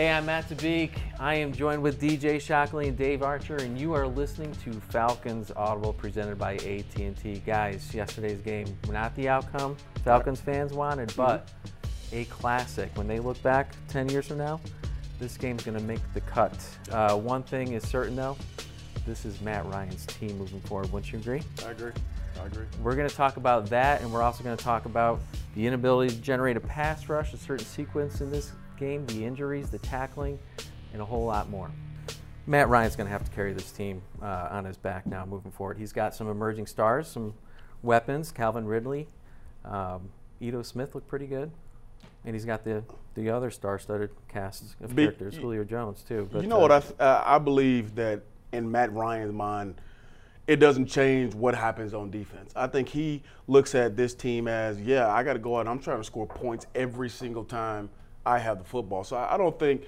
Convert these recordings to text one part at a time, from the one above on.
Hey, I'm Matt Tabeek. I am joined with DJ Shockley and Dave Archer, and you are listening to Falcons Audible presented by AT&T. Guys, yesterday's game, not the outcome Falcons fans wanted, but a classic. When they look back 10 years from now, this game's going to make the cut. Uh, one thing is certain, though, this is Matt Ryan's team moving forward. Wouldn't you agree? I agree. I agree. We're going to talk about that, and we're also going to talk about the inability to generate a pass rush, a certain sequence in this game, the injuries, the tackling, and a whole lot more. Matt Ryan's going to have to carry this team uh, on his back now moving forward. He's got some emerging stars, some weapons. Calvin Ridley, um, Ito Smith look pretty good. And he's got the, the other star-studded cast of Big- characters, Julio Jones too. you know uh, what? I, th- uh, I believe that in Matt Ryan's mind, it doesn't change what happens on defense. I think he looks at this team as, yeah, I got to go out and I'm trying to score points every single time I have the football. So I, I don't think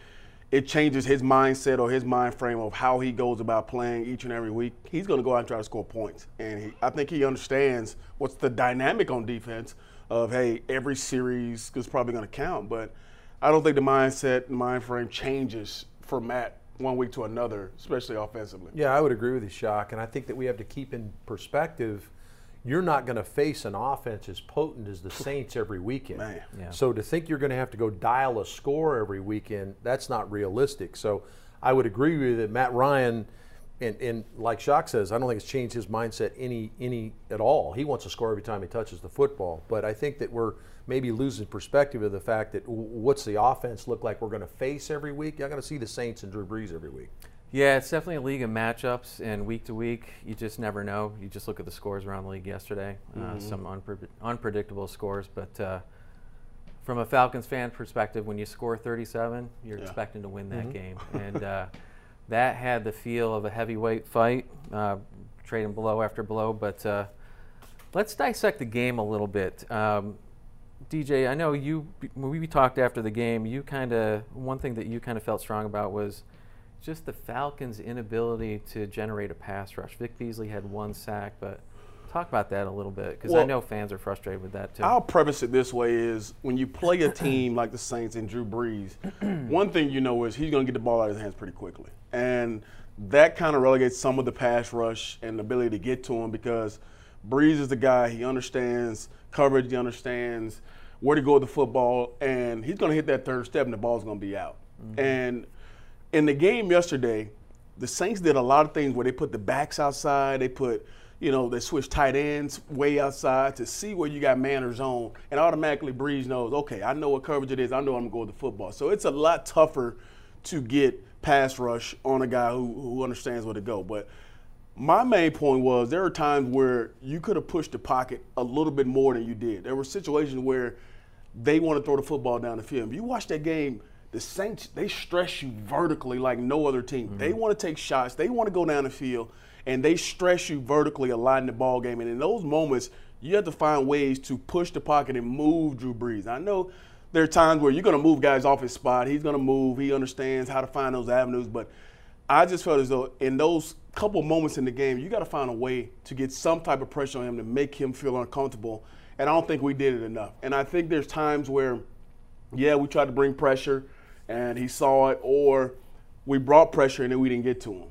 it changes his mindset or his mind frame of how he goes about playing each and every week. He's going to go out and try to score points. And he, I think he understands what's the dynamic on defense of, hey, every series is probably going to count. But I don't think the mindset, mind frame changes for Matt one week to another, especially offensively. Yeah, I would agree with you, Shock. And I think that we have to keep in perspective you're not going to face an offense as potent as the Saints every weekend. Man. Yeah. So to think you're going to have to go dial a score every weekend, that's not realistic. So I would agree with you that Matt Ryan, and, and like Shock says, I don't think it's changed his mindset any any at all. He wants to score every time he touches the football. But I think that we're maybe losing perspective of the fact that w- what's the offense look like we're going to face every week? You're going to see the Saints and Drew Brees every week. Yeah, it's definitely a league of matchups, and week to week, you just never know. You just look at the scores around the league yesterday, uh, some unpre- unpredictable scores. But uh, from a Falcons fan perspective, when you score 37, you're Yeah. expecting to win that game, and uh, that had the feel of a heavyweight fight, uh, trading blow after blow. But uh, let's dissect the game a little bit. Um, DJ, I know you when we talked after the game. You kind of one thing that you kind of felt strong about was just the Falcons' inability to generate a pass rush. Vic Beasley had one sack, but talk about that a little bit because I know fans are frustrated with that too. I'll preface it this way: is when you play a team like the Saints and Drew Brees, one thing you know is he's going to get the ball out of his hands pretty quickly, and that kind of relegates some of the pass rush and the ability to get to him because Brees is the guy. He understands coverage. He understands where to go with the football, and he's going to hit that third step, and the ball's going to be out. Mm-hmm. And in the game yesterday, the Saints did a lot of things where they put the backs outside, they put, you know, they switched tight ends way outside to see where you got man or zone, and automatically Brees knows, okay, I know what coverage it is, I know I'm gonna go with the football. So it's a lot tougher to get pass rush on a guy who, who understands where to go. But my main point was there are times where you could have pushed the pocket a little bit more than you did. There were situations where they want to throw the football down the field. If you watch that game, the Saints they stress you vertically like no other team. They mm-hmm. want to take shots. They want to go down the field, and they stress you vertically a lot in the ball game. And in those moments, you have to find ways to push the pocket and move Drew Brees. I know there are times where you're going to move guys off his spot. He's going to move. He understands how to find those avenues, but I just felt as though in those couple moments in the game, you got to find a way to get some type of pressure on him to make him feel uncomfortable. And I don't think we did it enough. And I think there's times where, yeah, we tried to bring pressure and he saw it, or we brought pressure and then we didn't get to him.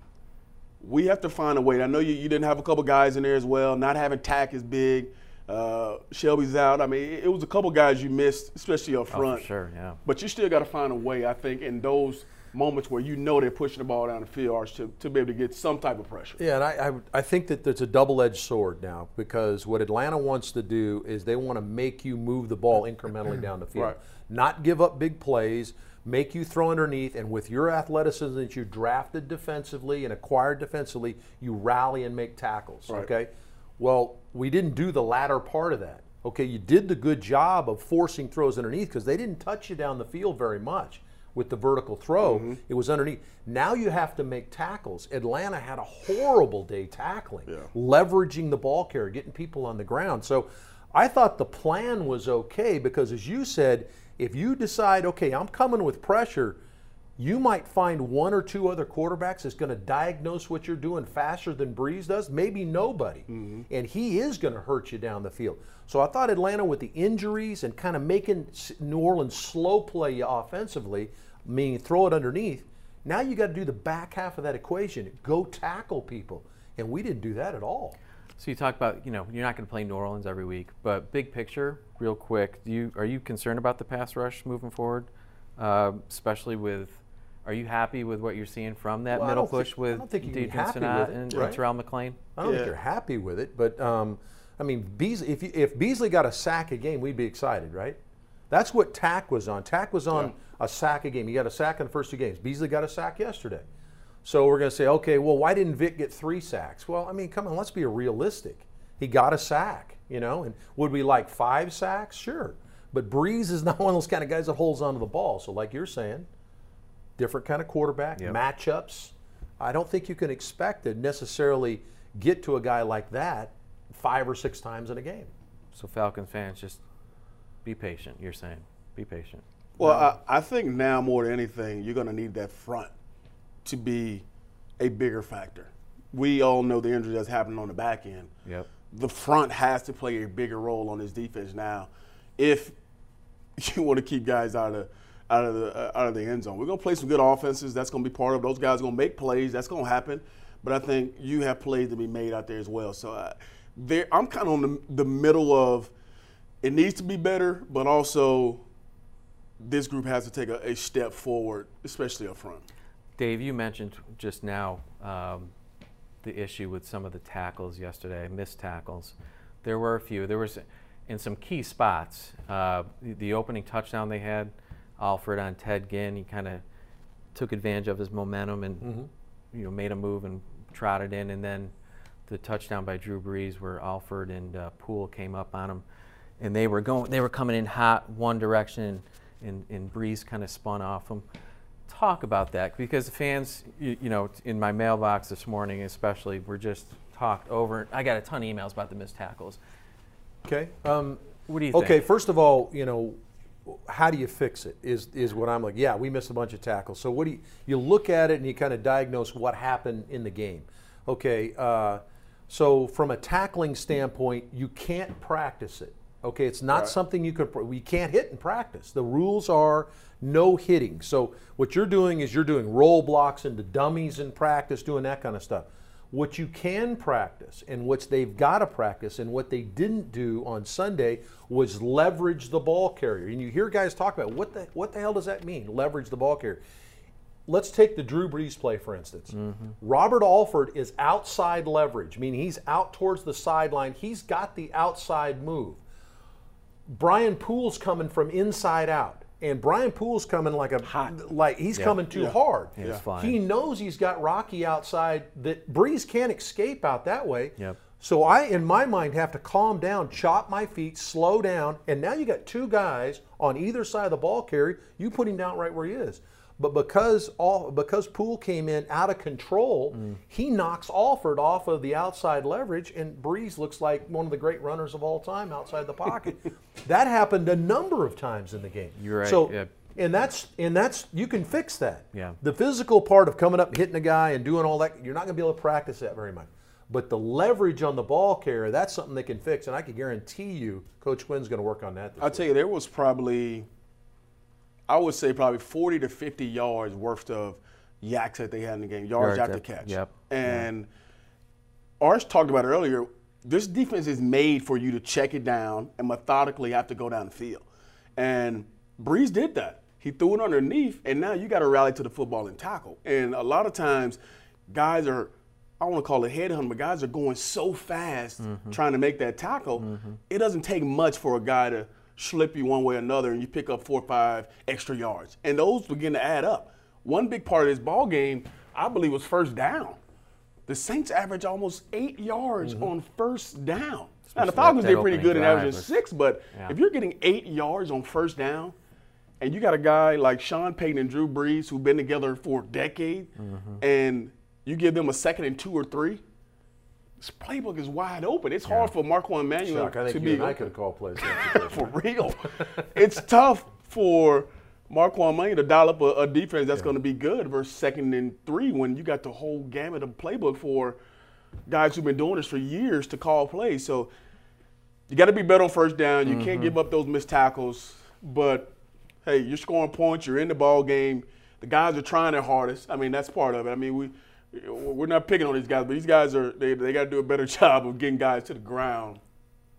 We have to find a way. I know you, you didn't have a couple guys in there as well. Not having Takk is big. Uh, Shelby's out. I mean, it, it was a couple guys you missed, especially up oh, front. for sure, yeah. But you still got to find a way, I think, in those moments where you know they're pushing the ball down the field Arch, to, to be able to get some type of pressure. Yeah, and I, I, I think that there's a double-edged sword now because what Atlanta wants to do is they want to make you move the ball incrementally down the field, Right. not give up big plays, make you throw underneath, and with your athleticism that you drafted defensively and acquired defensively, you rally and make tackles. Right. Okay, well, we didn't do the latter part of that. Okay, you did the good job of forcing throws underneath because they didn't touch you down the field very much with the vertical throw. Mm-hmm. It was underneath. Now you have to make tackles. Atlanta had a horrible day tackling, leveraging the ball carrier, getting people on the ground. So I thought the plan was okay because, as you said, if you decide, okay, I'm coming with pressure, you might find one or two other quarterbacks that's going to diagnose what you're doing faster than Brees does. Maybe nobody. Mm-hmm. And he is going to hurt you down the field. So I thought Atlanta, with the injuries and kind of making New Orleans slow play you offensively, meaning throw it underneath. Now you got to do the back half of that equation. Go tackle people, and we didn't do that at all. So you talk about, you know, you're not going to play New Orleans every week, but big picture, real quick, do you are you concerned about the pass rush moving forward, uh, especially with? Are you happy with what you're seeing from that Well, middle don't think- push I with don't think you can be Deidre happy Sinnott with it, and, right? and Terrell McClain? I don't Yeah. think you're happy with it, but um, I mean, Beasley, if, you, if Beasley got a sack a game, we'd be excited, right? That's what Takk was on. Takk was on a sack a game. He got a sack in the first two games. Beasley got a sack yesterday. So we're going to say, okay, well, why didn't Vic get three sacks? Well, I mean, come on, let's be realistic. He got a sack, you know, and would we like five sacks? Sure. But Brees is not one of those kind of guys that holds onto the ball. So, like you're saying, different kind of quarterback, Yep. matchups. I don't think you can expect to necessarily get to a guy like that five or six times in a game. So Falcons fans, just be patient. You're saying, be patient. Well, I, I think now more than anything, you're going to need that front to be a bigger factor. We all know the injury that's happening on the back end. Yep. The front has to play a bigger role on this defense now, if you want to keep guys out of out of the uh, out of the end zone. We're going to play some good offenses. That's going to be part of. Those guys are going to make plays. That's going to happen. But I think you have plays to be made out there as well. So uh, there, I'm kind of on the, the middle of it needs to be better, but also this group has to take a, a step forward, especially up front. Dave, you mentioned just now um, the issue with some of the tackles yesterday, missed tackles. There were a few. There was in some key spots. Uh, the, the opening touchdown they had, Alford on Ted Ginn. He kind of took advantage of his momentum and you know made a move and trotted in, and then the touchdown by Drew Brees where Alford and uh, Poole came up on him, and they were going. They were coming in hot one direction, and, and, and Brees kind of spun off them talk about that because the fans, you, you know, in my mailbox this morning, especially, were just talked over. I got a ton of emails about the missed tackles. Okay. Um, What do you okay. First of all, you know, how do you fix it? Is is what I'm like. Yeah, we missed a bunch of tackles. So what do you you look at it and you kind of diagnose what happened in the game? Okay. Uh, so from a tackling standpoint, you can't practice it. Okay, it's not something you can. We can't hit in practice. The rules are no hitting. So what you're doing is you're doing roll blocks into dummies in practice, doing that kind of stuff. What you can practice and what they've got to practice and what they didn't do on Sunday was leverage the ball carrier. And you hear guys talk about what the what the hell does that mean? Leverage the ball carrier. Let's take the Drew Brees play for instance. Mm-hmm. Robert Alford is outside leverage, meaning he's out towards the sideline. He's got the outside move. Brian Poole's coming from inside out. And Brian Poole's coming like a Hot. like he's coming too hard. he's flying. He knows he's got Rocky outside that Brees can't escape out that way. Yep. So I, in my mind, have to calm down, chop my feet, slow down, and now you got two guys on either side of the ball carrier. You put him down right where he is. But because all because Poole came in out of control, Mm. he knocks Alford off of the outside leverage, and Brees looks like one of the great runners of all time outside the pocket. that happened a number of times in the game. You're right, So yeah. and that's and that's you can fix that. Yeah. The physical part of coming up and hitting a guy and doing all that, you're not going to be able to practice that very much. But the leverage on the ball carrier, that's something they can fix, and I can guarantee you, Coach Quinn's going to work on that. This I'll week. tell you, there was probably, I would say probably 40 to 50 yards worth of yaks that they had in the game, yards, Yards after after- catch. yep. And Arch talked about it earlier. This defense is made for you to check it down and methodically have to go down the field. And Brees did that. He threw it underneath, and now you got to rally to the football and tackle. And a lot of times, guys are, I want to call it headhunting, but guys are going so fast mm-hmm. trying to make that tackle. Mm-hmm. It doesn't take much for a guy to slip you one way or another, and you pick up four or five extra yards. And those begin to add up. One big part of this ball game, I believe, was first down. The Saints average almost eight yards on first down. Now the Falcons did pretty good in averaging six, but Yeah. if you're getting eight yards on first down, and you got a guy like Sean Payton and Drew Brees who've been together for a decade, Mm-hmm. and you give them a second and two or three, this playbook is wide open. It's hard for Marquand Manuel Chuck, I to think be you and I could called plays. for real. it's tough for Marquand Manuel to dial up a, a defense that's going to be good versus second and three when you got the whole gamut of playbook for guys who've been doing this for years to call plays. So you got to be better on first down. You can't mm-hmm. give up those missed tackles. But hey, you're scoring points. You're in the ball game. the guys are trying their hardest. I mean, that's part of it. I mean, we we're not picking on these guys, but these guys are they, they got to do a better job of getting guys to the ground,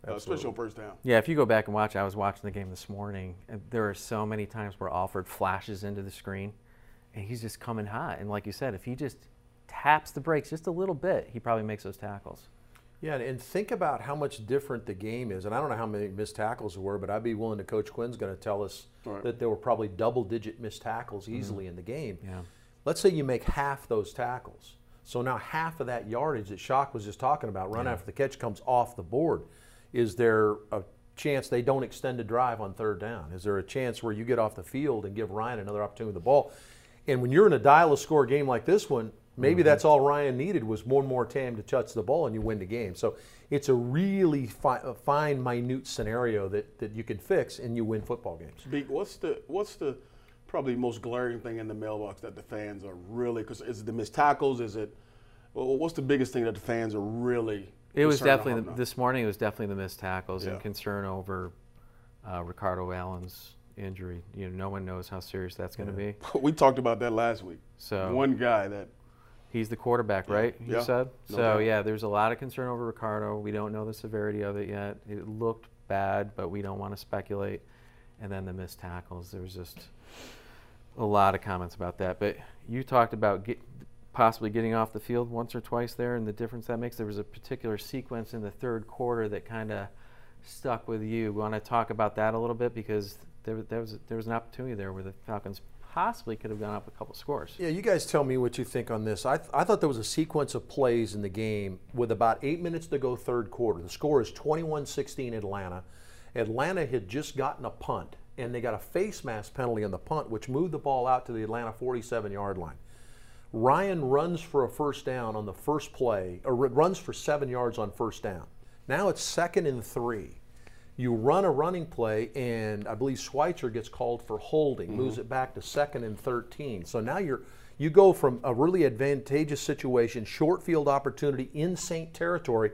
uh, especially on first down. Yeah, if you go back and watch, I was watching the game this morning, and there are so many times where Alford flashes into the screen, and he's just coming hot. And like you said, if he just taps the brakes just a little bit, he probably makes those tackles. Yeah, and think about how much different the game is. And I don't know how many missed tackles there were, but I'd be willing to. Coach Quinn's going to tell us Right. that there were probably double-digit missed tackles easily in the game. Yeah. Let's say you make half those tackles. So now half of that yardage that Shock was just talking about, run after the catch, comes off the board. Is there a chance they don't extend a drive on third down? Is there a chance where you get off the field and give Ryan another opportunity with the ball? And when you're in a dial a score game like this one, maybe mm-hmm. that's all Ryan needed was one more time to touch the ball and you win the game. So it's a really fi- a fine, minute scenario that, that you can fix and you win football games. Beak, what's the what's the probably most glaring thing in the mailbox that the fans are really because is it the missed tackles? Is it well, what's the biggest thing that the fans are really? It was definitely the, this morning. It was definitely the missed tackles Yeah. and concern over uh, Ricardo Allen's injury. You know, no one knows how serious that's going to be. we talked about that last week. So One guy that he's the quarterback, right? You Yeah. said. No so doubt. yeah, there's a lot of concern over Ricardo. We don't know the severity of it yet. It looked bad, but we don't want to speculate. And then the missed tackles. There was just a lot of comments about that. But you talked about get, possibly getting off the field once or twice there and the difference that makes. There was a particular sequence in the third quarter that kind of stuck with you. We want to talk about that a little bit because there, there was there was an opportunity there where the Falcons possibly could have gone up a couple scores. Yeah, you guys tell me what you think on this. I, th- I thought there was a sequence of plays in the game with about eight minutes to go, third quarter. The score is 21 16 Atlanta. Atlanta had just gotten a punt, and they got a face mask penalty on the punt, which moved the ball out to the Atlanta 47 yard line. Ryan runs for a first down on the first play, or runs for seven yards on first down. Now it's second and three. You run a running play, and I believe Schweitzer gets called for holding, mm-hmm. moves it back to second and 13. So now you're you go from a really advantageous situation, short field opportunity in Saint territory,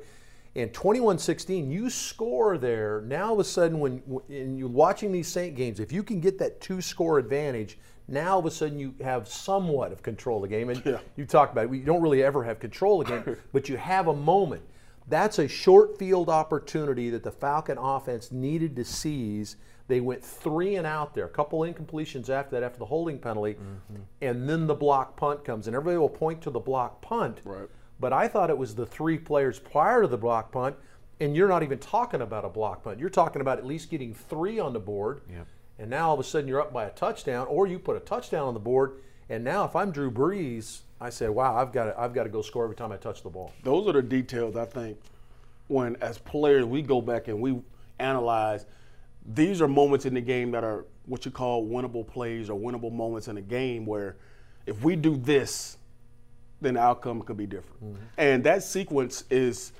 and 21-16, you score there. Now all of a sudden, when when you're watching these Saint games, if you can get that two-score advantage, now all of a sudden you have somewhat of control of the game. And Yeah. you talk about it, you don't really ever have control of the game, but you have a moment. That's a short field opportunity that the Falcon offense needed to seize. They went three and out there, a couple incompletions after that, after the holding penalty, mm-hmm. and then the block punt comes. And everybody will point to the block punt. Right. But I thought it was the three players prior to the block punt, and you're not even talking about a block punt. You're talking about at least getting three on the board. Yep. And now all of a sudden you're up by a touchdown, or you put a touchdown on the board. And now if I'm Drew Brees, I say, wow, I've got to, I've got to go score every time I touch the ball. those are the details I think when as players we go back and we analyze these are moments in the game that are what you call winnable plays or winnable moments in a game where if we do this then the outcome could be different mm-hmm. and that sequence is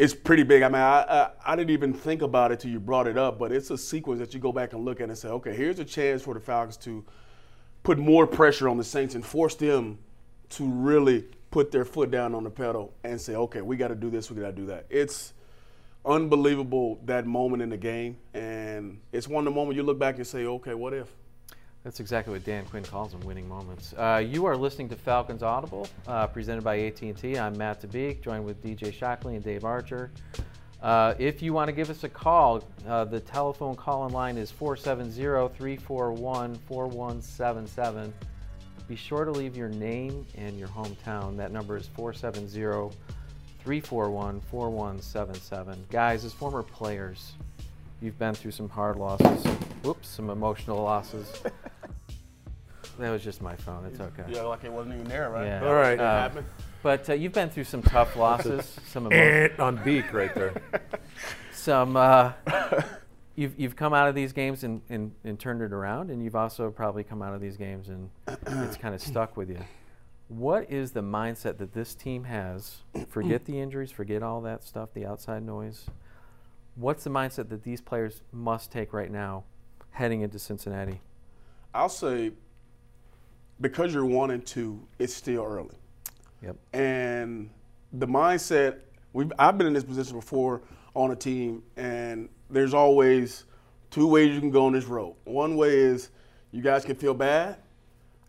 is pretty big. I mean, I, I I didn't even think about it till you brought it up, but it's a sequence that you go back and look at and say, okay, here's a chance for the Falcons to put more pressure on the Saints and force them to really put their foot down on the pedal and say, okay, we got to do this, we got to do that. It's unbelievable that moment in the game, and it's one of the moments you look back and say, okay, what if? That's exactly what Dan Quinn calls them, winning moments. Uh, you are listening to Falcons Audible, uh, presented by AT&T. I'm Matt Tabeek, joined with DJ Shockley and Dave Archer. Uh, if you want to give us a call, uh, the telephone call-in line is 470-341-4177. Be sure to leave your name and your hometown. That number is 470-341-4177. Guys, as former players, you've been through some hard losses. Whoops, some emotional losses. that was just my phone. It's okay. Yeah, like it wasn't even there, right? Yeah. All right. Uh, but uh, you've been through some tough losses, some emo- Eh, on beak right there. some. Uh, you've you've come out of these games and, and, and turned it around, and you've also probably come out of these games and it's kind of stuck with you. What is the mindset that this team has? Forget the injuries, forget all that stuff, the outside noise. What's the mindset that these players must take right now, heading into Cincinnati? I'll say because you're one and two, it's still early. Yep. And the mindset we've I've been in this position before on a team, and there's always two ways you can go on this road. One way is you guys can feel bad,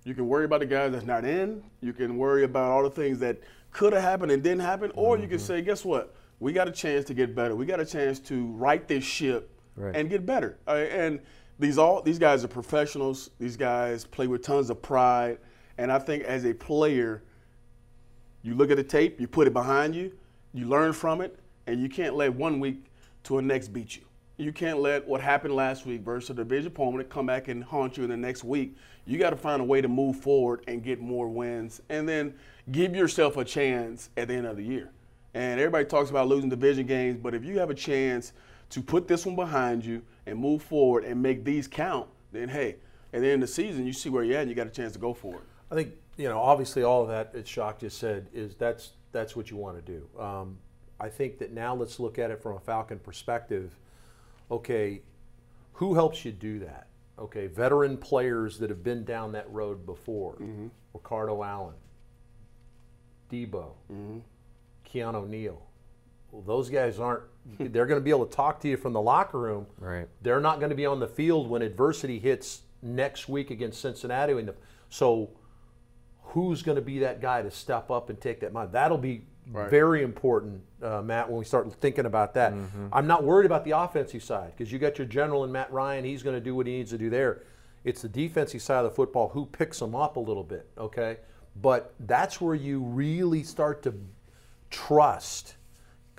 You can worry about the guys that's not in. You can worry about all the things that could have happened and didn't happen. Or you can say, guess what? We got a chance to get better. We got a chance to right this ship Right. and get better. Uh, and these all these guys are professionals. These guys play with tons of pride. And I think as a player, you look at the tape, you put it behind you, you learn from it, and you can't let one week to a next beat you. You can't let what happened last week versus a division opponent come back and haunt you in the next week. You got to find a way to move forward and get more wins, and then give yourself a chance at the end of the year. And everybody talks about losing division games, but if you have a chance to put this one behind you and move forward and make these count, then hey, at the end of the season, you see where you're at and you got a chance to go for it. I think you know, obviously, all of that that Shock just said is that's that's what you want to do. Um, I think that now let's look at it from a Falcon perspective. Okay, who helps you do that? Okay, veteran players that have been down that road before. Ricardo Allen, Debo, Keanu Neal. Well, those guys aren't. They're going to be able to talk to you from the locker room. Right. They're not going to be on the field when adversity hits next week against Cincinnati. And so, who's going to be that guy to step up and take that mind? That'll be very important, uh, Matt, when we start thinking about that. I'm not worried about the offensive side because you got your general and Matt Ryan. He's going to do what he needs to do there. It's the defensive side of the football who picks them up a little bit, okay? But that's where you really start to trust.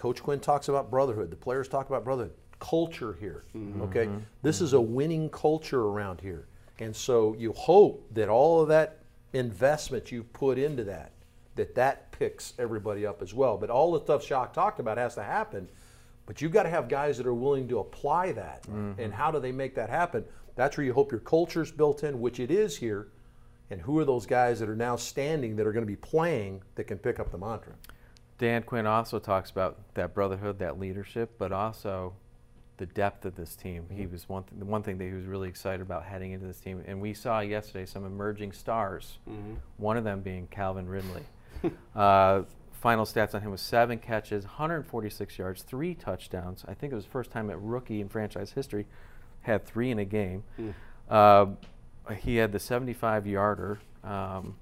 Coach Quinn talks about brotherhood. The players talk about brotherhood. Culture here. Mm-hmm. Okay, mm-hmm. this is a mm-hmm. winning culture around here, and so you hope that all of that investment you've put into that, that that picks everybody up as well. But all the stuff Shock talked about has to happen. But you've got to have guys that are willing to apply that. And how do they make that happen? That's where you hope your culture's built in, which it is here. And who are those guys that are now standing that are going to be playing that can pick up the mantra? Dan Quinn also talks about that brotherhood, that leadership, but also the depth of this team. He was one th- the one thing that he was really excited about heading into this team, and we saw yesterday some emerging stars. One of them being Calvin Ridley. uh, final stats on him was seven catches, 146 yards, three touchdowns. I think it was the first time at rookie in franchise history had three in a game. Uh, he had the 75 yarder. Um,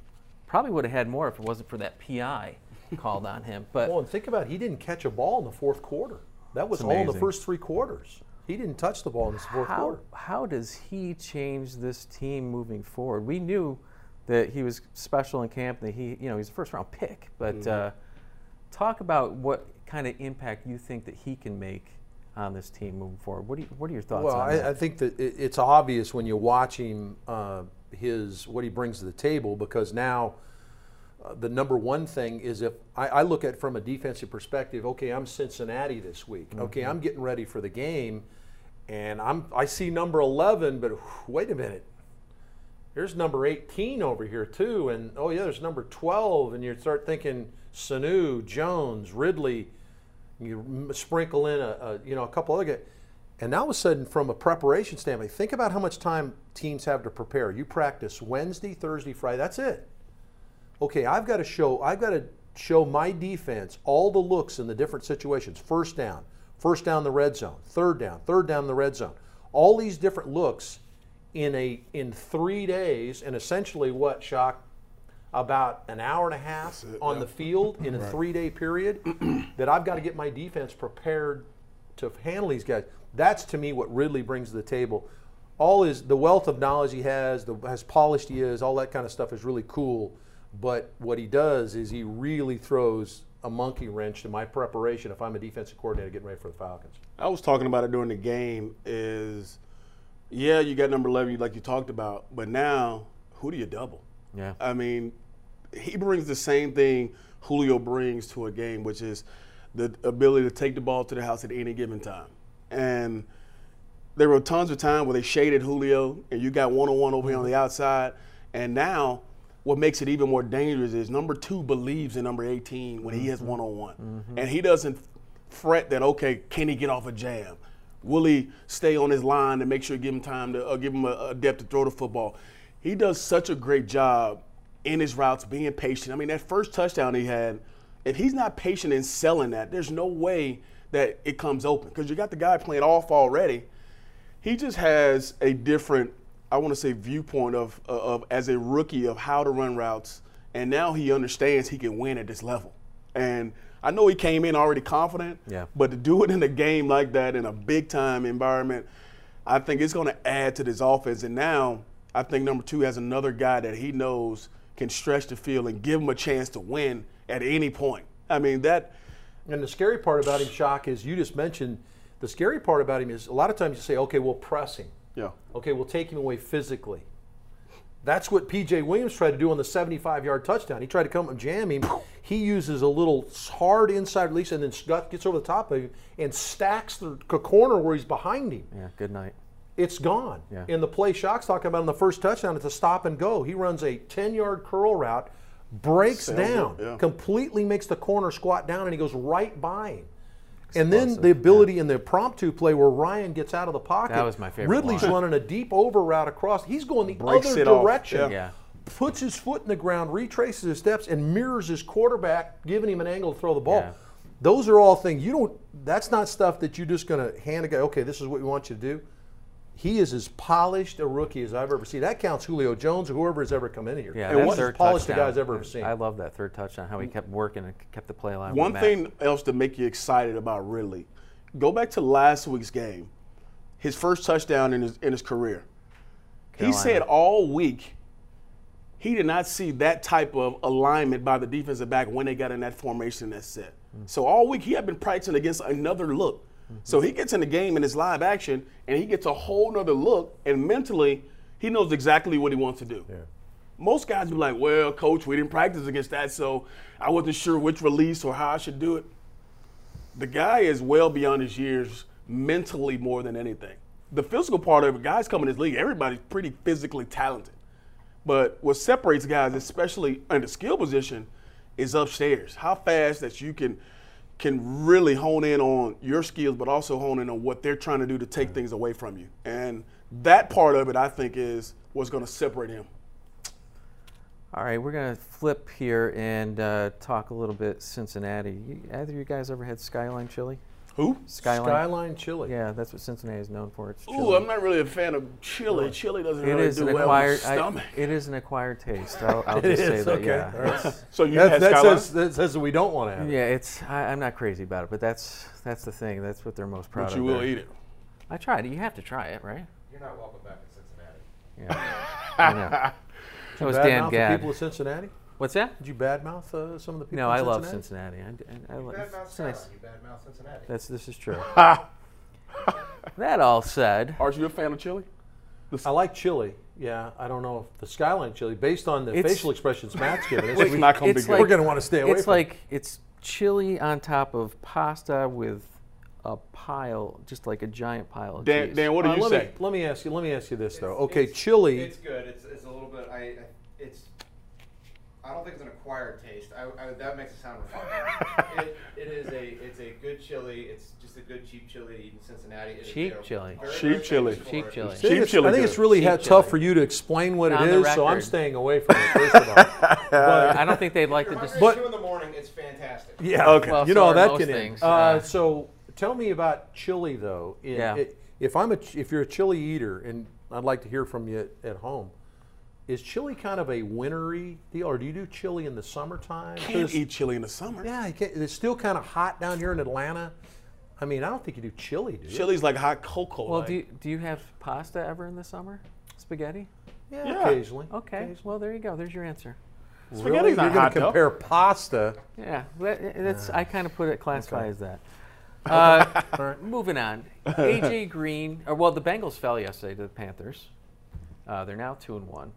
probably would have had more if it wasn't for that PI called on him. But Well, and think about it, he didn't catch a ball in the fourth quarter. That was all in the first three quarters. He didn't touch the ball in the fourth how, quarter. how does he change this team moving forward? We knew that he was special in camp. That he, you know, he's a first round pick. But uh, talk about what kind of impact you think that he can make on this team moving forward. What do you, what are your thoughts Well, on I, that? I think that it, it's obvious when you watch him, uh, his what he brings to the table, because now uh, the number one thing is if I, I look at it from a defensive perspective. Okay, I'm Cincinnati this week. Okay, I'm getting ready for the game, and I'm I see number 11, but wait a minute. There's number 18 over here too, and oh yeah, there's number 12, and you start thinking Sanu, Jones, Ridley. You sprinkle in a, a you know a couple other guys, and now all of a sudden, from a preparation standpoint, think about how much time teams have to prepare. You practice Wednesday, Thursday, Friday. That's it. Okay, I've got to show. I've got to show my defense all the looks in the different situations. First down, first down the red zone, third down, third down the red zone. All these different looks in a in three days, and essentially what shock about an hour and a half on the field in a three day period that I've got to get my defense prepared to handle these guys. That's to me what Ridley brings to the table. All his the wealth of knowledge he has, the as polished he is, all that kind of stuff is really cool. But what he does is he really throws a monkey wrench to my preparation if I'm a defensive coordinator getting ready for the Falcons. I was talking about it during the game. Is yeah, you got number eleven, like you talked about, but now who do you double? yeah. I mean, he brings the same thing Julio brings to a game, which is the ability to take the ball to the house at any given time. And there were tons of times where they shaded Julio, and you got one on one over here on the outside. And now, what makes it even more dangerous is number two believes in number 18 when he has one on one. And he doesn't fret that, okay, can he get off a jam? Will he stay on his line and make sure give him time to uh, give him a, a depth to throw the football? He does such a great job in his routes, being patient. I mean, that first touchdown he had, if he's not patient in selling that, there's no way that it comes open because you got the guy playing off already. He just has a different I want to say viewpoint of uh, of as a rookie of how to run routes, and now he understands he can win at this level. And I know he came in already confident, Yeah. but to do it in a game like that in a big time environment, I think it's going to add to this offense. And now I think number two has another guy that he knows can stretch the field and give him a chance to win at any point. I mean that. And the scary part about him, Shock, is you just mentioned the scary part about him is a lot of times you say, okay, we'll press him. Yeah. Okay, we'll take him away physically. That's what PJ Williams tried to do on the 75 yard touchdown. He tried to come and jam him. He uses a little hard inside release and then Scott gets over the top of him and stacks the corner where he's behind him. Yeah, good night. It's gone. Yeah. In the play Shock's talking about in the first touchdown, it's a stop and go. He runs a 10 yard curl route, breaks it, down, yeah. completely makes the corner squat down, and he goes right by him. And then the ability in the impromptu play where Ryan gets out of the pocket. That was my favorite Ridley's line. running a deep over route across. He's going the Breaks other direction. yeah. Yeah. Puts his foot in the ground, retraces his steps, and mirrors his quarterback, giving him an angle to throw the ball. Yeah. Those are all things you don't. That's not stuff that you're just going to hand a guy. Okay, this is what we want you to do. He is as polished a rookie as I've ever seen. That counts Julio Jones or whoever has ever come in here. Yeah, And that what- as third polished touchdown. guy I've ever seen. I love that third touchdown. How he kept working and kept the play alive. with One Matt. thing else to make you excited about Ridley, go back to last week's game, his first touchdown in his in his career. He said all week he did not see that type of alignment by the defensive back when they got in that formation that set. Hmm. So all week he had been practicing against another look. So he gets in the game in his live action and he gets a whole nother look and mentally he knows exactly what he wants to do. Most guys will be like, well, coach, we didn't practice against that, so I wasn't sure which release or how I should do it. The guy is well beyond his years mentally more than anything. The physical part of it, guys come in this league, everybody's pretty physically talented. But what separates guys, especially in the skill position, is upstairs. How fast that you can can really hone in on your skills, but also hone in on what they're trying to do to take things away from you. And that part of it, I think, is what's going to separate him. All right, we're gonna flip here and uh, talk a little bit Cincinnati. You, either of you guys ever had Skyline chili? Who? Skyline. Skyline Chili. Yeah, that's what Cincinnati is known for. It's Ooh. I'm not really a fan of chili. Chili doesn't It really is do an well acquired. with the I- stomach. it is an acquired taste. I'll, I'll It just say is, that. okay. Yeah. All right. So you That, had that Skyline? says, that says that we don't want to have it. yeah, it's. I, I'm not crazy about it, but that's that's the thing. That's what they're most proud but of. you will there. eat it. I tried it. You have to try it, right? You're not welcome back in Cincinnati. Yeah. I know. That was Badmouth Dan the Gadd. people of Cincinnati? What's that? Did you badmouth uh, some of the people No, in I love Cincinnati? Cincinnati. I, I, I You love, badmouth it's nice. You badmouth Cincinnati. That's this is true. that all said, Aren't you a fan of chili? I like chili. Yeah, I don't know if the Skyline chili, based on the It's- facial expressions Matt's giving, us, It's we- not gonna be it's good. like We're gonna wanna stay away It's from it. like it's chili on top of pasta with a pile, just like a giant pile of Dan, cheese. Dan, what do Uh, you let say? Me, let me ask you. Let me ask you this though. Okay, it's- chili. It's good. It's, it's a little bit. I. I- It's. I don't think it's an acquired taste. I, I, that makes it sound refined. it, it is a. It's a good chili. It's just a good cheap chili to eat in Cincinnati. It is- Cheap they chili. very, Cheap very chili. Cheap it. chili. Cheap chili I think good. it's really ha- tough chili. for you to explain what On it the is, so I'm staying away from it. First of all, but I don't think they'd like If to just. But- two in the morning, it's fantastic. yeah, Okay. Well, you so know are that most can end. things, Uh, yeah. so tell me about chili though. In- Yeah. i- if I'm a if you're a chili eater, and I'd like to hear from you at, at home. Is chili kind of a wintry deal, or do you do chili in the summertime? Can't 'Cause- eat chili in the summer. Yeah, you can't, it's still kind of hot down here in Atlanta. I mean, I don't think you do chili, do you? Chili's like hot cocoa. Well, like- do you, do you have pasta ever in the summer? Spaghetti? Yeah, Yeah. occasionally. Okay. occasionally. Well, there you go. There's your answer. Spaghetti's Really? Spaghetti's You're not gonna hot, though. compare pasta. Yeah, that- that's. I kind of put it classify Okay. as that. Uh, All right. moving on. AJ Green. Or, well, the Bengals fell yesterday to the Panthers. Uh, they're now two and one.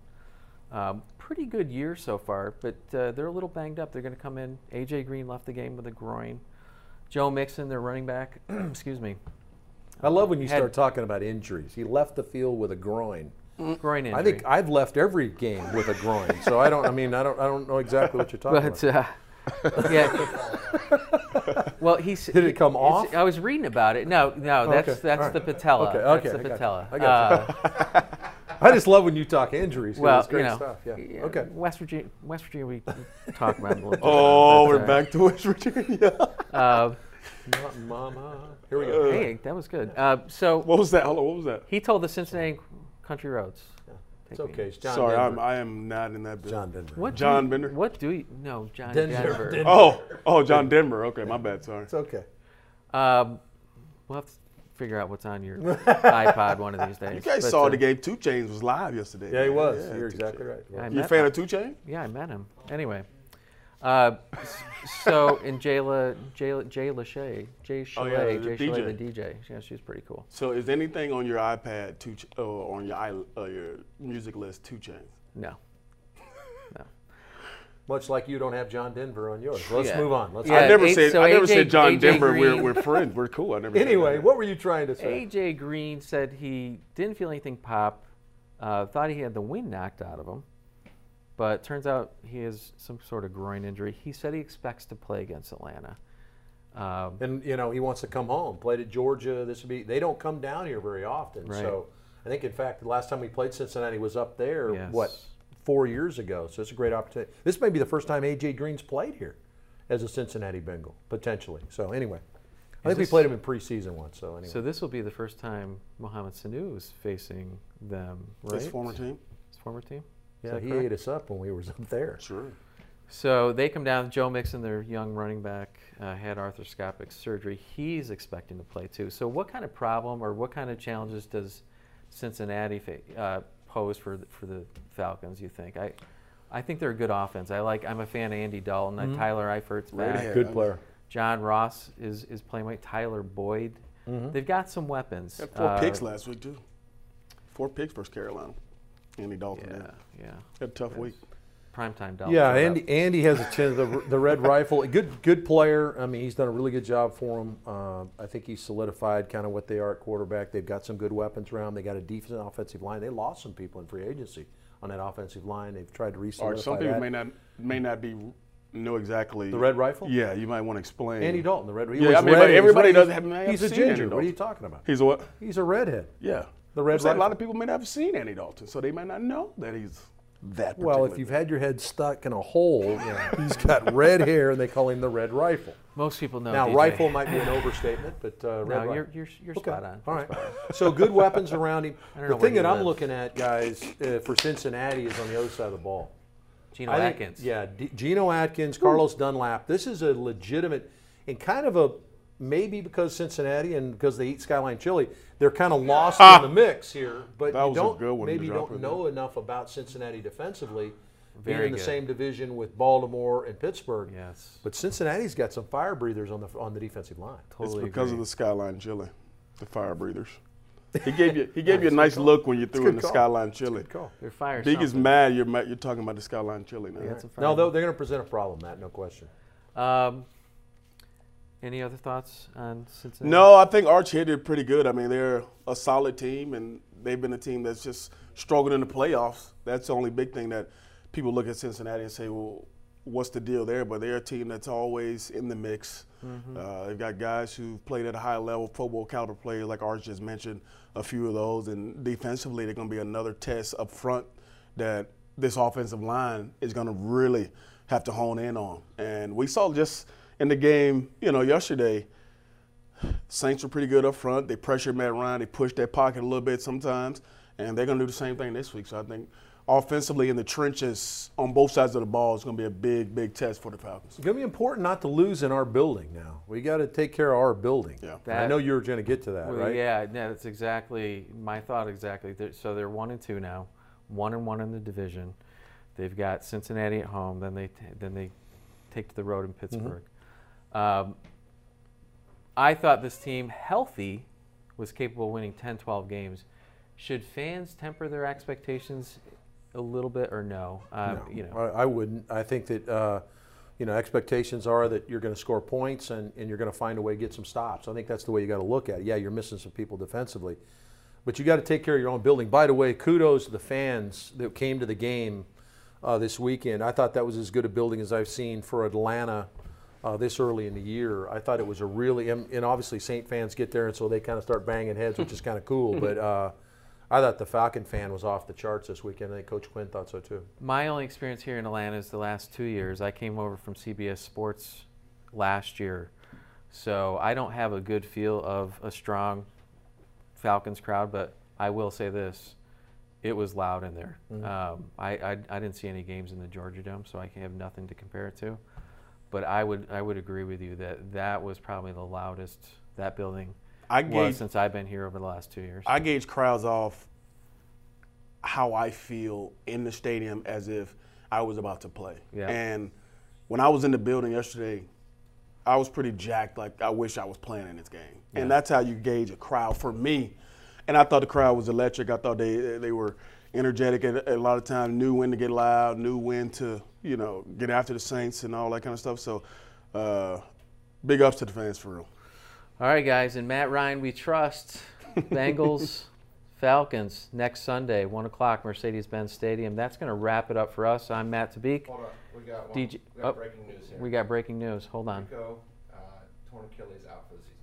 Um, pretty good year so far, but uh, they're a little banged up. They're going to come in. AJ Green left the game with a groin. Joe Mixon, their running back. excuse me. I love when you Had- start talking about injuries. He left the field with a groin. Groin injury. I think I've left every game with a groin, so I don't. I mean, I don't. I don't know exactly what you're talking But about. uh, yeah. well, he's. Did it come off? I was reading about it. No, no, that's okay. that's right. the patella. Okay, That's okay, the I got you. patella. I got you. Uh, I just love when you talk injuries. well, it's great you know, stuff. Yeah. yeah, Okay. West Virginia, West Virginia, we we talk about it a little bit. oh, but, we're uh, back to West Virginia. Uh, Not mama. Here we go. hey, that was good. Uh, so what was that? Hold on, what was that? he told the Cincinnati country roads. It's okay. It's John Sorry, I'm, Denver. I am not in that. business. John Denver. What John you- Bender? What do you? No, John Denver. Denver. Denver. Oh, oh, John Denver. Okay, my bad. Sorry. It's okay. Um, we'll have to figure out what's on your iPod one of these days. You guys But, saw uh, the game. 2 Chainz was live yesterday. Yeah, he was. Yeah, You're exactly Chainz. right. I You a met- fan of Two Chain? Yeah, I met him. Anyway, uh, so in Jayla, Jay, Jay Lachey, Jay Oh, Chalet, yeah, the Jay Chalet, DJ. the DJ. Yeah, she's pretty cool. So is anything on your iPad two Ch- or on your uh, your music list 2 Chainz? No, no. Much like you don't have John Denver on yours. Let's Yeah. move on. Let's Yeah, I never A- said so I never AJ said John AJ Denver. We're, we're friends. We're cool. I never. Anyway, what were you trying to say? AJ Green said he didn't feel anything pop. Uh, thought he had the wind knocked out of him, but turns out he has some sort of groin injury. He said he expects to play against Atlanta. Um, And you know he wants to come home. Played at Georgia. This would be. They don't come down here very often. Right. So I think in fact the last time we played Cincinnati was up there. Yes. What four years ago? So it's a great opportunity. This may be the first time AJ Green's played here as a Cincinnati Bengal potentially. So anyway, I think we this- played him in preseason once. So anyway, So this will be the first time Mohamed Sanu is facing them, right? his former team. His former team. Is yeah, that he correct? ate us up when we was up there. Sure. So they come down. Joe Mixon, their young running back, uh, had arthroscopic surgery. He's expecting to play too. So what kind of problem or what kind of challenges does Cincinnati fa- uh, pose for the, for the Falcons? You think? I, I think they're a good offense. I like. I'm a fan of Andy Dalton. Uh, Tyler Eifert's back. Redhead. Good player. John Ross is is playing right. Tyler Boyd. They've got some weapons. Had four Uh, picks last week too. Four picks versus Carolina. Andy Dalton. Yeah, Yeah. yeah. Had a tough week. Primetime Dalton. Yeah. Andy. Andy has a chin, the the red rifle. A good good player. I mean, he's done a really good job for him. Uh, I think he's solidified kind of what they are at quarterback. They've got some good weapons around. They got a decent offensive line. They lost some people in free agency on that offensive line. They've tried to Or re-solidify some people that. may not may not be know exactly The red rifle? Yeah, you might want to explain. Andy Dalton, the red. Rifle. Yeah, I mean, red, but he's everybody doesn't have- may He's a seen ginger. Andy What are you talking about? He's a what? He's a redhead. Yeah. The red a lot of people may not have seen Andy Dalton, so they might not know that he's that. Well, if you've had your head stuck in a hole, he's got red hair, and they call him the red rifle. Most people know. now, DJ. rifle might be an overstatement, but uh, red No, rifle. you're you're, you're Okay. spot on. All You're right. spot on. So good weapons around him. The thing that he I'm lives. looking at, guys, uh, for Cincinnati is on the other side of the ball. Geno I think- Atkins. Yeah, D- Geno Atkins, Carlos Dunlap. This is a legitimate and kind of a maybe because Cincinnati and because they eat Skyline chili, they're kind of lost in the mix here. But That you was don't good one maybe you don't in know enough about Cincinnati defensively. being Very in the good. same division with Baltimore and Pittsburgh. Yes. But Cincinnati's got some fire breathers on the on the defensive line. Totally it's because agree. of the skyline chili, the fire breathers. He gave you he gave you a nice look when you threw in the call. skyline chili. Good call. They're fire. Big is something. mad. You're mad, you're talking about the skyline chili now. They got No, they're, they're going to present a problem, Matt. No question. Um, any other thoughts on Cincinnati? No, I think Arch hit it pretty good. I mean, they're a solid team, and they've been a team that's just struggled in the playoffs. That's the only big thing that people look at Cincinnati and say, well, what's the deal there? But they're a team that's always in the mix. Uh, they've got guys who've played at a high level, Pro Bowl caliber players, like Arch just mentioned, a few of those. And defensively, they're going to be another test up front that this offensive line is going to really have to hone in on. And we saw just in the game, you know, yesterday, Saints were pretty good up front. They pressured Matt Ryan. They pushed that pocket a little bit sometimes, and they're going to do the same thing this week. So I think offensively in the trenches on both sides of the ball is going to be a big, big test for the Falcons. It's going to be important not to lose in our building now. We got to take care of our building. Yeah. And I know you were going to get to that, Well, right? Yeah, no, that's exactly my thought. Exactly. So they're one and two now, one and one in the division. They've got Cincinnati at home. Then they then they take to the road in mm-hmm. Pittsburgh. Um, I thought this team, healthy, was capable of winning 10, 12 games. Should fans temper their expectations a little bit or no? Uh, No, You know, I, I wouldn't. I think that uh, you know expectations are that you're going to score points and, and you're going to find a way to get some stops. I think that's the way you got to look at it. Yeah, you're missing some people defensively, but you got to take care of your own building. By the way, kudos to the fans that came to the game uh, this weekend. I thought that was as good a building as I've seen for Atlanta. Uh, this early in the year, I thought it was a really, and, and obviously Saint fans get there, and so they kind of start banging heads, which is kind of cool. But uh, I thought the Falcon fan was off the charts this weekend. I think Coach Quinn thought so too. My only experience here in Atlanta is the last two years. I came over from CBS Sports last year, so I don't have a good feel of a strong Falcons crowd. But I will say this: it was loud in there. Um, I, I I didn't see any games in the Georgia Dome, so I have nothing to compare it to. But I would I would agree with you that that was probably the loudest that building I was gauge since I've been here over the last two years. I gauge crowds off how I feel in the stadium as if I was about to play. Yeah. And when I was in the building yesterday, I was pretty jacked. Like I wish I was playing in this game. yeah. And that's how you gauge a crowd for me. And I thought the crowd was electric. I thought they they were energetic and a lot of times knew when to get loud, knew when to you know get after the Saints and all that kind of stuff. So, uh, big ups to the fans for real. All right, guys, and Matt Ryan, we trust. Bengals, Falcons next Sunday, one o'clock, Mercedes-Benz Stadium. That's going to wrap it up for us. I'm Matt Tabeek. Hold on, we got one. DJ we got oh, breaking news here. We got breaking news. Hold on. Rico, uh, torn Achilles out for the season.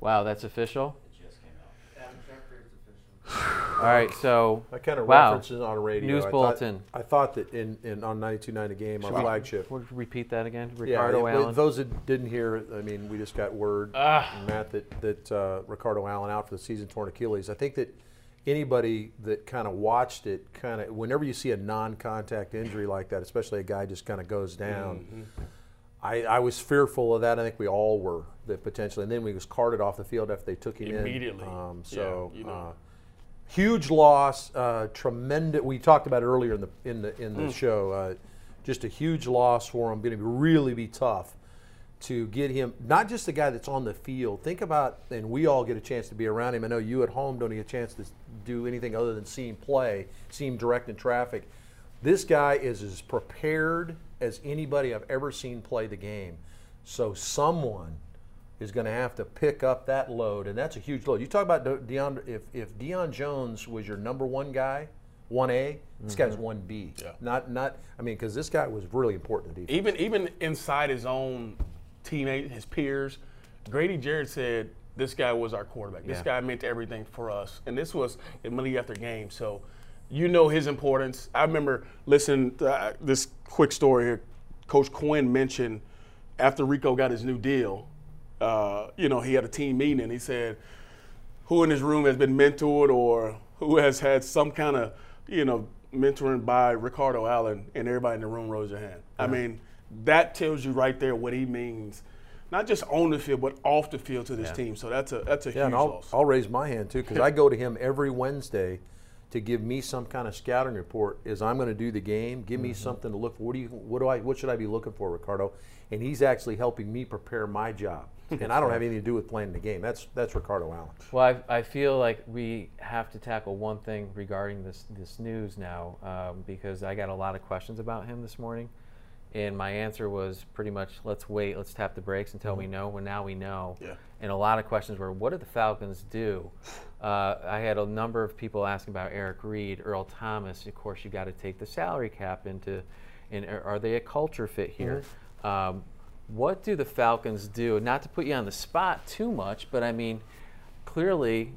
Wow, that's official. It just came out. Adam Schefter is official. All right, so I kind of Wow. references on a radio. News I thought- bulletin. I thought that in, in on 92.9 The Game, our flagship. We'll repeat that again. Ricardo if- Allen. those that didn't hear, I mean, we just got word, Ah. Matt, that, that uh, Ricardo Allen out for the season, torn Achilles. I think that anybody that kind of watched it, kind of, whenever you see a non-contact injury like that, especially a guy just kind of goes down, Mm-hmm. I, I was fearful of that. I think we all were that potentially. And then we was carted off the field after they took him Immediately. in. Um, so Yeah, you know. uh, huge loss, uh, tremendous. We talked about it earlier in the in the in the Mm. show. Uh, just a huge loss for him. Going to really be tough to get him. Not just the guy that's on the field. Think about, and we all get a chance to be around him. I know you at home don't get a chance to do anything other than see him play, see him direct in traffic. This guy is as prepared as anybody I've ever seen play the game. So someone is going to have to pick up that load, and that's a huge load. You talk about De- Deion. If if Deion Jones was your number one guy, one A, this guy's one B. Yeah. Not not. I mean, because this guy was really important to defense. even even inside his own teammate, his peers, Grady Jarrett said this guy was our quarterback. This Yeah. guy meant everything for us, and this was immediately after game. So, you know his importance. I remember listening to uh, this quick story here. Coach Quinn mentioned after Rico got his new deal, uh, you know, he had a team meeting and he said, who in this room has been mentored or who has had some kind of, you know, mentoring by Ricardo Allen, and everybody in the room rose their hand. I mean, that tells you right there what he means, not just on the field, but off the field to this Yeah. team. So that's a that's a Yeah, huge I'll, loss. I'll raise my hand too because I go to him every Wednesday to give me some kind of scouting report. Is I'm going to do the game. Give me something to look for. What do you? What do I? What should I be looking for, Ricardo? And he's actually helping me prepare my job. And I don't have anything to do with playing the game. That's that's Ricardo Allen. Well, I, I feel like we have to tackle one thing regarding this this news now um, because I got a lot of questions about him this morning, and my answer was pretty much let's wait, let's tap the brakes until we know. Well, now we know. Yeah. And a lot of questions were, what did the Falcons do? Uh, I had a number of people asking about Eric Reid, Earl Thomas. Of course, you got to take the salary cap into, and are are they a culture fit here? Um, what do the Falcons do? Not to put you on the spot too much, but I mean, clearly,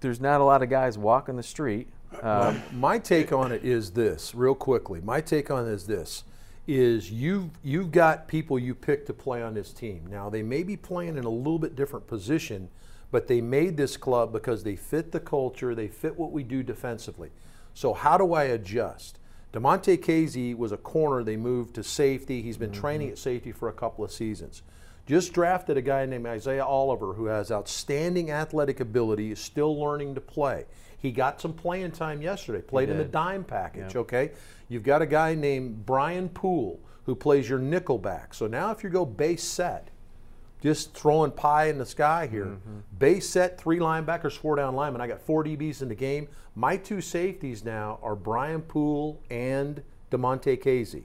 there's not a lot of guys walking the street. Um, my take on it is this, real quickly. My take on it is this: is you you've got people you pick to play on this team. Now they may be playing in a little bit different position, but they made this club because they fit the culture, they fit what we do defensively. So how do I adjust? Damontae Kazee was a corner. They moved to safety. He's been mm-hmm. training at safety for a couple of seasons. Just drafted a guy named Isaiah Oliver who has outstanding athletic ability, is still learning to play. He got some playing time yesterday, played in the dime package, okay? You've got a guy named Brian Poole who plays your nickel back. So now if you go base set, just throwing pie in the sky here. Mm-hmm. Base set, three linebackers, four down linemen. I got four DBs in the game. My two safeties now are Brian Poole and Damontae Kazee.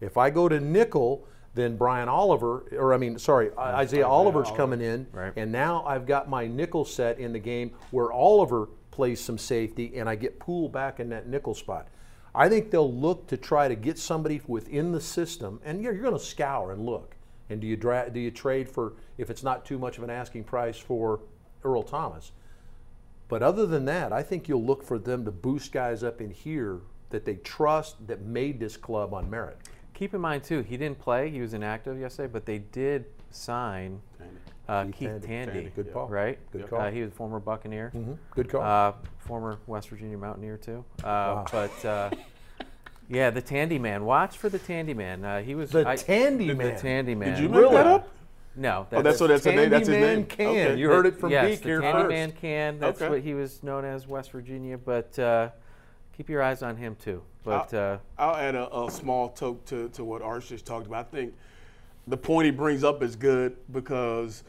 If I go to nickel, then Brian Oliver, or I mean, sorry, Isaiah Oliver's coming in, Right. and now I've got my nickel set in the game where Oliver plays some safety, and I get Poole back in that nickel spot. I think they'll look to try to get somebody within the system, and you're, you're going to scour and look. And do you dra- do you trade for if it's not too much of an asking price for Earl Thomas? But other than that, I think you'll look for them to boost guys up in here that they trust that made this club on merit. keep in mind too, he didn't play; he was inactive yesterday, but they did sign Uh, Keith Keith Tandy. Tandy, Tandy, Good call. right? Good Yep. call. Uh, he was a former Buccaneer, Mhm. Good call. uh, former West Virginia Mountaineer too. Uh, But uh, yeah, the Tandy Man. Watch for the Tandy Man. Uh, he was The I- Tandy the Man. Tandy Man. Did you make Really? that up? No, Oh, that's what that's, the name, that's his name. Can. Okay. You heard it from yes, Beak the here Tandy first. Man can. That's Okay. what he was known as, West Virginia. But uh, keep your eyes on him too. But uh, I'll add a, a small toke to, to what Arch just talked about. I think the point he brings up is good because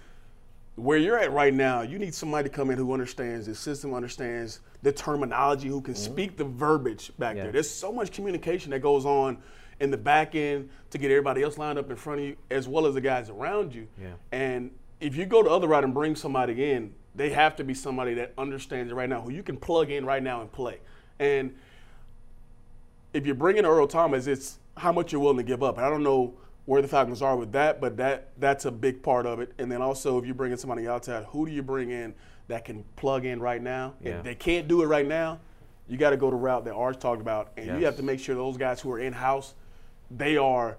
where you're at right now, you need somebody to come in who understands the system, understands the terminology, who can speak the verbiage back Mm-hmm. Yeah. there. There's so much communication that goes on in the back end to get everybody else lined up in front of you, as well as the guys around you. Yeah. And if you go the other route and bring somebody in, they have to be somebody that understands it right now, who you can plug in right now and play. And if you're bringing Earl Thomas, it's how much you're willing to give up. And I don't know where the Falcons are with that, but that that's a big part of it. And then also, if you're bringing somebody outside, who do you bring in that can plug in right now? Yeah. If they can't do it right now, you got to go the route that Arch talked about, and you have to make sure those guys who are in house, they are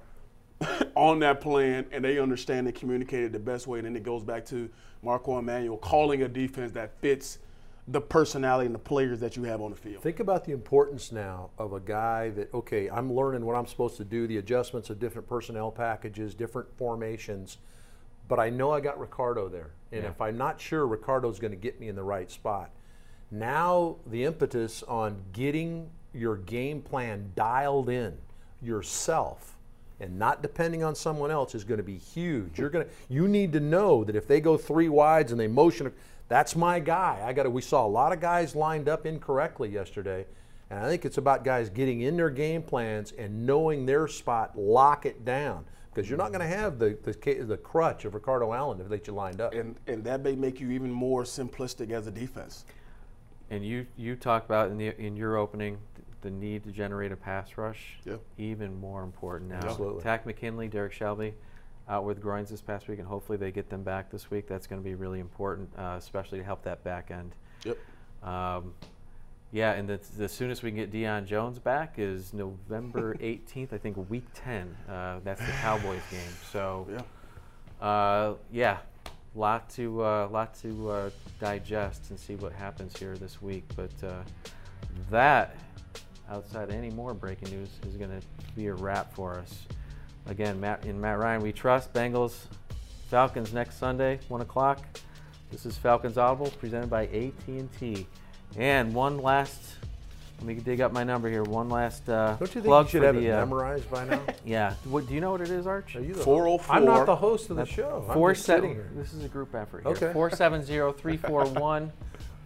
on that plan and they understand and communicate it the best way. And then it goes back to Marquand Manuel calling a defense that fits the personality and the players that you have on the field. Think about the importance now of a guy that, okay, I'm learning what I'm supposed to do, the adjustments of different personnel packages, different formations, but I know I got Ricardo there. And Yeah. if I'm not sure Ricardo's going to get me in the right spot, now the impetus on getting your game plan dialed in yourself and not depending on someone else is going to be huge. You're going to you need to know that if they go three wides and they motion that's my guy. I got to we saw a lot of guys lined up incorrectly yesterday. And I think it's about guys getting in their game plans and knowing their spot, lock it down. Because you're not going to have the, the the crutch of Ricardo Allen if they get you lined up. and and that may make you even more simplistic as a defense. and you you talked about in the in your opening the need to generate a pass rush. Yep. Even more important now. Absolutely. Takk McKinley, Derrick Shelby, out with groins this past week, and hopefully they get them back this week. That's going to be really important, uh, especially to help that back end. Yep. Um, yeah, and the, the soonest we can get Deion Jones back is November 18th, I think, week 10. Uh, that's the Cowboys game. So, Yeah. uh, yeah, lot to uh, lot to uh, digest and see what happens here this week. But uh, that, outside any more breaking news, is going to be a wrap for us. Again, Matt in Matt Ryan, we trust Bengals, Falcons next Sunday, one o'clock. This is Falcons Audible presented by AT&T. And one last, let me dig up my number here. One last uh, Don't you think plug you should have the, it uh, memorized by now? Yeah. What, do you know what it is, Arch? Are you the 404. I'm not the host of the show. I'm Four just seven. here. This is a group effort here. Okay. Four seven zero three four one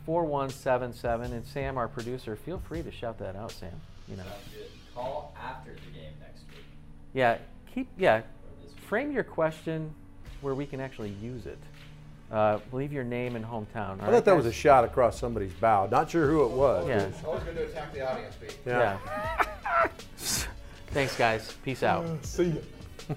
four one seven seven. And Sam, our producer, feel free to shout that out, Sam. You know. Sounds. Call after the game next week. Yeah. Keep. Yeah. Or this week. Frame your question where we can actually use it. Uh, leave your name and hometown. I thought that was a shot across somebody's bow. Not sure who it was. Yeah. Always going to attack the audience, Pete. Yeah. Thanks, guys. Peace out. See ya.